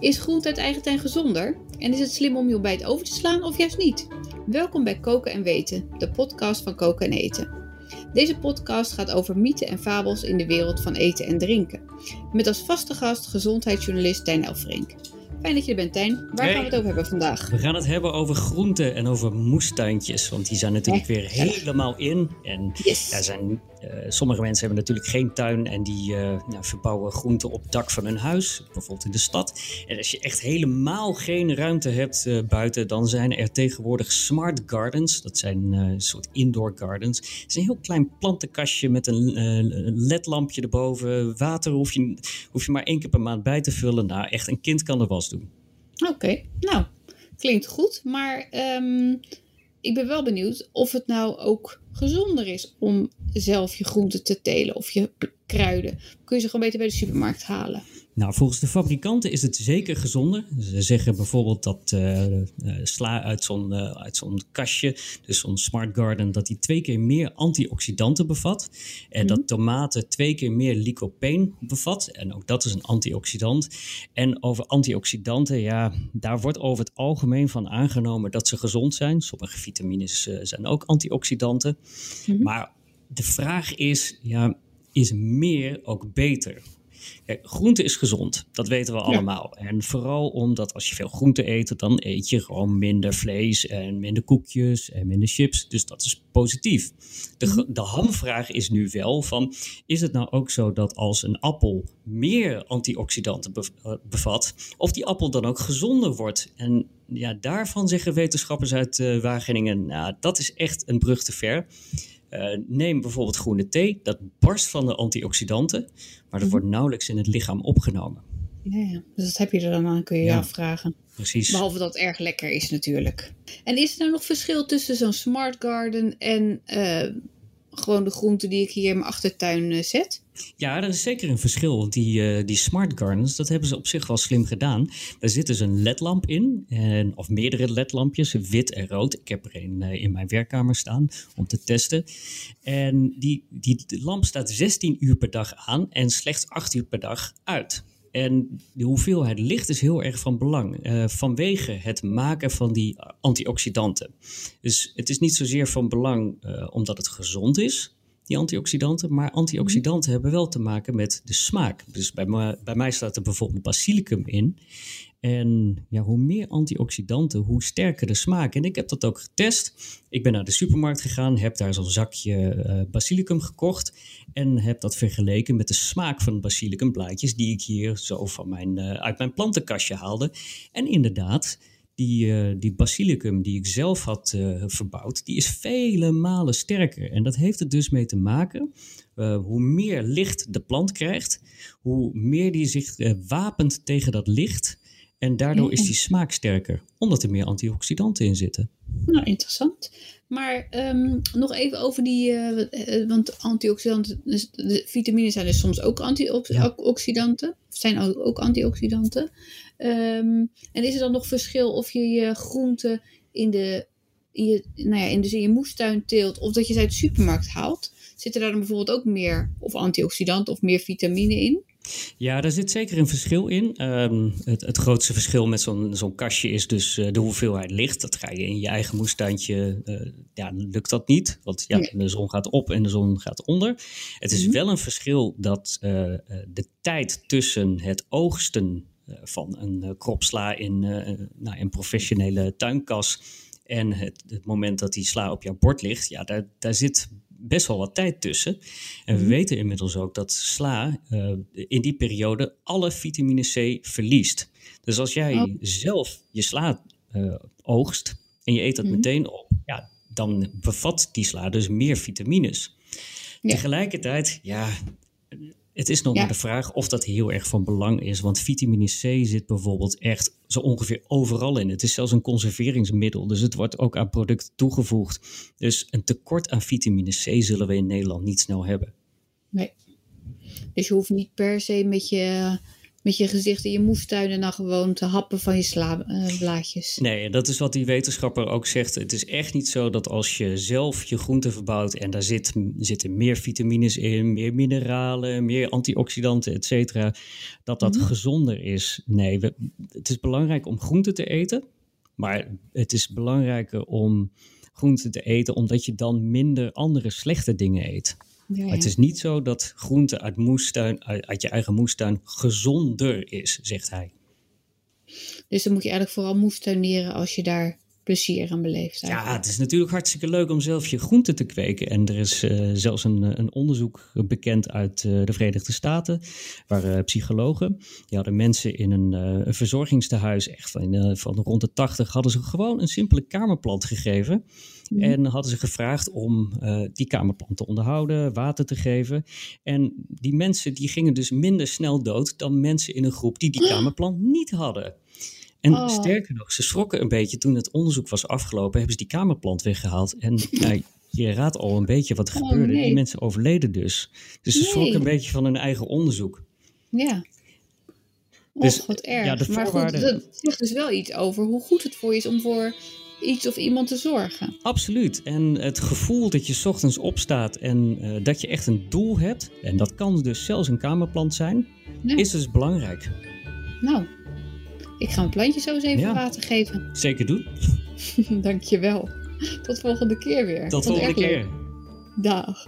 Is groente uit eigen gezonder? En is het slim om je ontbijt over te slaan of juist niet? Welkom bij Koken en Weten, de podcast van Koken en Eten. Deze podcast gaat over mythen en fabels in de wereld van eten en drinken. Met als vaste gast gezondheidsjournalist Tijn Elfrink. Fijn dat je er bent, Tijn. Waar gaan we het over hebben vandaag? We gaan het hebben over groenten en over moestuintjes. Want die zijn natuurlijk weer helemaal in. En Yes. er zijn, eh, sommige mensen hebben natuurlijk geen tuin en die eh, nou, verbouwen groenten op het dak van hun huis. Bijvoorbeeld in de stad. En als je echt helemaal geen ruimte hebt eh, buiten, dan zijn er tegenwoordig smart gardens. Dat zijn een soort indoor gardens. Het is een heel klein plantenkastje met een ledlampje erboven. Water hoef je, hoef je maar één keer per maand bij te vullen. Nou, echt, een kind kan de doen. Oké, nou, klinkt goed. Maar ehm, ik ben wel benieuwd of het nou ook gezonder is om zelf je groenten te telen of je kruiden. Kun je ze gewoon beter bij de supermarkt halen? Nou, volgens de fabrikanten is het zeker gezonder. Ze zeggen bijvoorbeeld dat eh, eh, sla uit zo'n eh, uit zo'n kastje, dus zo'n Smart Garden, dat die twee keer meer antioxidanten bevat. En dat tomaten twee keer meer lycopene bevat. En ook dat is een antioxidant. En over antioxidanten, ja, daar wordt over het algemeen van aangenomen dat ze gezond zijn. Sommige vitamines zijn ook antioxidanten. Maar de vraag is, ja, is meer ook beter? Kijk, groente is gezond, dat weten we allemaal. En vooral omdat als je veel groente eet, dan eet je gewoon minder vlees en minder koekjes en minder chips. Dus dat is positief. De, ge- de hamvraag is nu wel van, is het nou ook zo dat als een appel meer antioxidanten eh, bevat, of die appel dan ook gezonder wordt? En ja, daarvan zeggen wetenschappers uit eh, Wageningen, nou, dat is echt een brug te ver. Eh, neem bijvoorbeeld groene thee, dat barst van de antioxidanten, maar dat wordt nauwelijks in het lichaam opgenomen. Ja, ja. Dus dat heb je er dan aan, kun je je Ja. afvragen. Precies. Behalve dat het erg lekker is natuurlijk. En is er nou nog verschil tussen zo'n smart garden en eh, gewoon de groenten die ik hier in mijn achtertuin eh, zet? Ja, er is zeker een verschil. Die, eh, die smart gardens, dat hebben ze op zich wel slim gedaan. Daar zit dus een ledlamp in, en, of meerdere ledlampjes, wit en rood. Ik heb er een eh, in mijn werkkamer staan om te testen. En die, die lamp staat 16 uur per dag aan en slechts 8 uur per dag uit. En de hoeveelheid licht is heel erg van belang eh, vanwege het maken van die antioxidanten. Dus het is niet zozeer van belang eh, omdat het gezond is, die antioxidanten. Maar antioxidanten hebben wel te maken met de smaak. Dus bij, bij mij staat er bijvoorbeeld basilicum in. En ja, hoe meer antioxidanten, hoe sterker de smaak. En ik heb dat ook getest. Ik ben naar de supermarkt gegaan, heb daar zo'n zakje eh, basilicum gekocht. En heb dat vergeleken met de smaak van basilicumblaadjes die ik hier zo van mijn, eh, uit mijn plantenkastje haalde. En inderdaad, die, eh, die basilicum die ik zelf had verbouwd, die is vele malen sterker. En dat heeft er dus mee te maken, hoe meer licht de plant krijgt, hoe meer die zich wapent tegen dat licht. En daardoor is die smaak sterker, omdat er meer antioxidanten in zitten. Nou, interessant. Maar ehm, nog even over die, eh, eh, want antioxidanten, dus de vitamines zijn dus soms ook antioxidanten, of zijn ook, ook antioxidanten. Ehm, en is er dan nog verschil of je je groenten in de, in je, nou ja, in, dus in je moestuin teelt of dat je ze uit de supermarkt haalt? Zitten daar dan bijvoorbeeld ook meer of antioxidanten of meer vitamine in? Ja, daar zit zeker een verschil in. Ehm, het, het grootste verschil met zo'n zo'n kastje is dus eh, de hoeveelheid licht. Dat ga je in je eigen moestuintje, eh, ja, lukt dat niet. Want ja, Nee. de zon gaat op en de zon gaat onder. Het is Mhm. wel een verschil dat eh, de tijd tussen het oogsten van een eh, krop sla in nou, een professionele tuinkas en het, het moment dat die sla op jouw bord ligt, ja, daar, daar zit best wel wat tijd tussen. En we weten inmiddels ook dat sla eh, in die periode alle vitamine C verliest. Dus als jij Oh. zelf je sla eh, oogst en je eet dat Mhm. meteen op, ja, dan bevat die sla dus meer vitamines. Ja. Tegelijkertijd, ja, Het is nog maar de vraag of dat heel erg van belang is. Want vitamine C zit bijvoorbeeld echt zo ongeveer overal in. Het is zelfs een conserveringsmiddel. Dus het wordt ook aan producten toegevoegd. Dus een tekort aan vitamine C zullen we in Nederland niet snel hebben. Nee. Dus je hoeft niet per se met je met je gezicht in je moestuin en dan gewoon te happen van je slaablaadjes. Uh, nee, dat is wat die wetenschapper ook zegt. Het is echt niet zo dat als je zelf je groenten verbouwt en daar zit, zitten meer vitamines in, meer mineralen, meer antioxidanten, et cetera, dat dat mhm. gezonder is. Nee, we, het is belangrijk om groenten te eten, maar het is belangrijker om groenten te eten omdat je dan minder andere slechte dingen eet. Het is niet zo dat groente uit, moestuin, uit, je eigen moestuin gezonder is, zegt hij. Dus dan moet je eigenlijk vooral moestuineren als je daar plezier aan beleeft. Ja, het is natuurlijk hartstikke leuk om zelf je groenten te kweken. En er is uh, zelfs een, een, onderzoek bekend uit uh, de Verenigde Staten, waar uh, psychologen, die hadden mensen in een, een verzorgingstehuis, echt van, van rond de 80, hadden ze gewoon een simpele kamerplant gegeven. Mhm. En hadden ze gevraagd om die kamerplant te onderhouden, water te geven. En die mensen die gingen dus minder snel dood dan mensen in een groep die die kamerplant niet hadden. En oh. sterker nog, ze schrokken een beetje toen het onderzoek was afgelopen, hebben ze die kamerplant weggehaald. En nou, je raadt al een beetje wat er oh, gebeurde. Die mensen overleden dus. Dus ze schrokken een beetje van hun eigen onderzoek. Ja. Dus, wat erg. Ja, de maar goed, dat zegt dus wel iets over hoe goed het voor je is om voor iets of iemand te zorgen. Absoluut. En het gevoel dat je ochtends opstaat en uh, dat je echt een doel hebt, en dat kan dus zelfs een kamerplant zijn, is dus belangrijk. Nou, ik ga een plantje zo eens even water geven. Zeker doen. Dankjewel. Tot volgende keer weer. Tot volgende keer. Dag.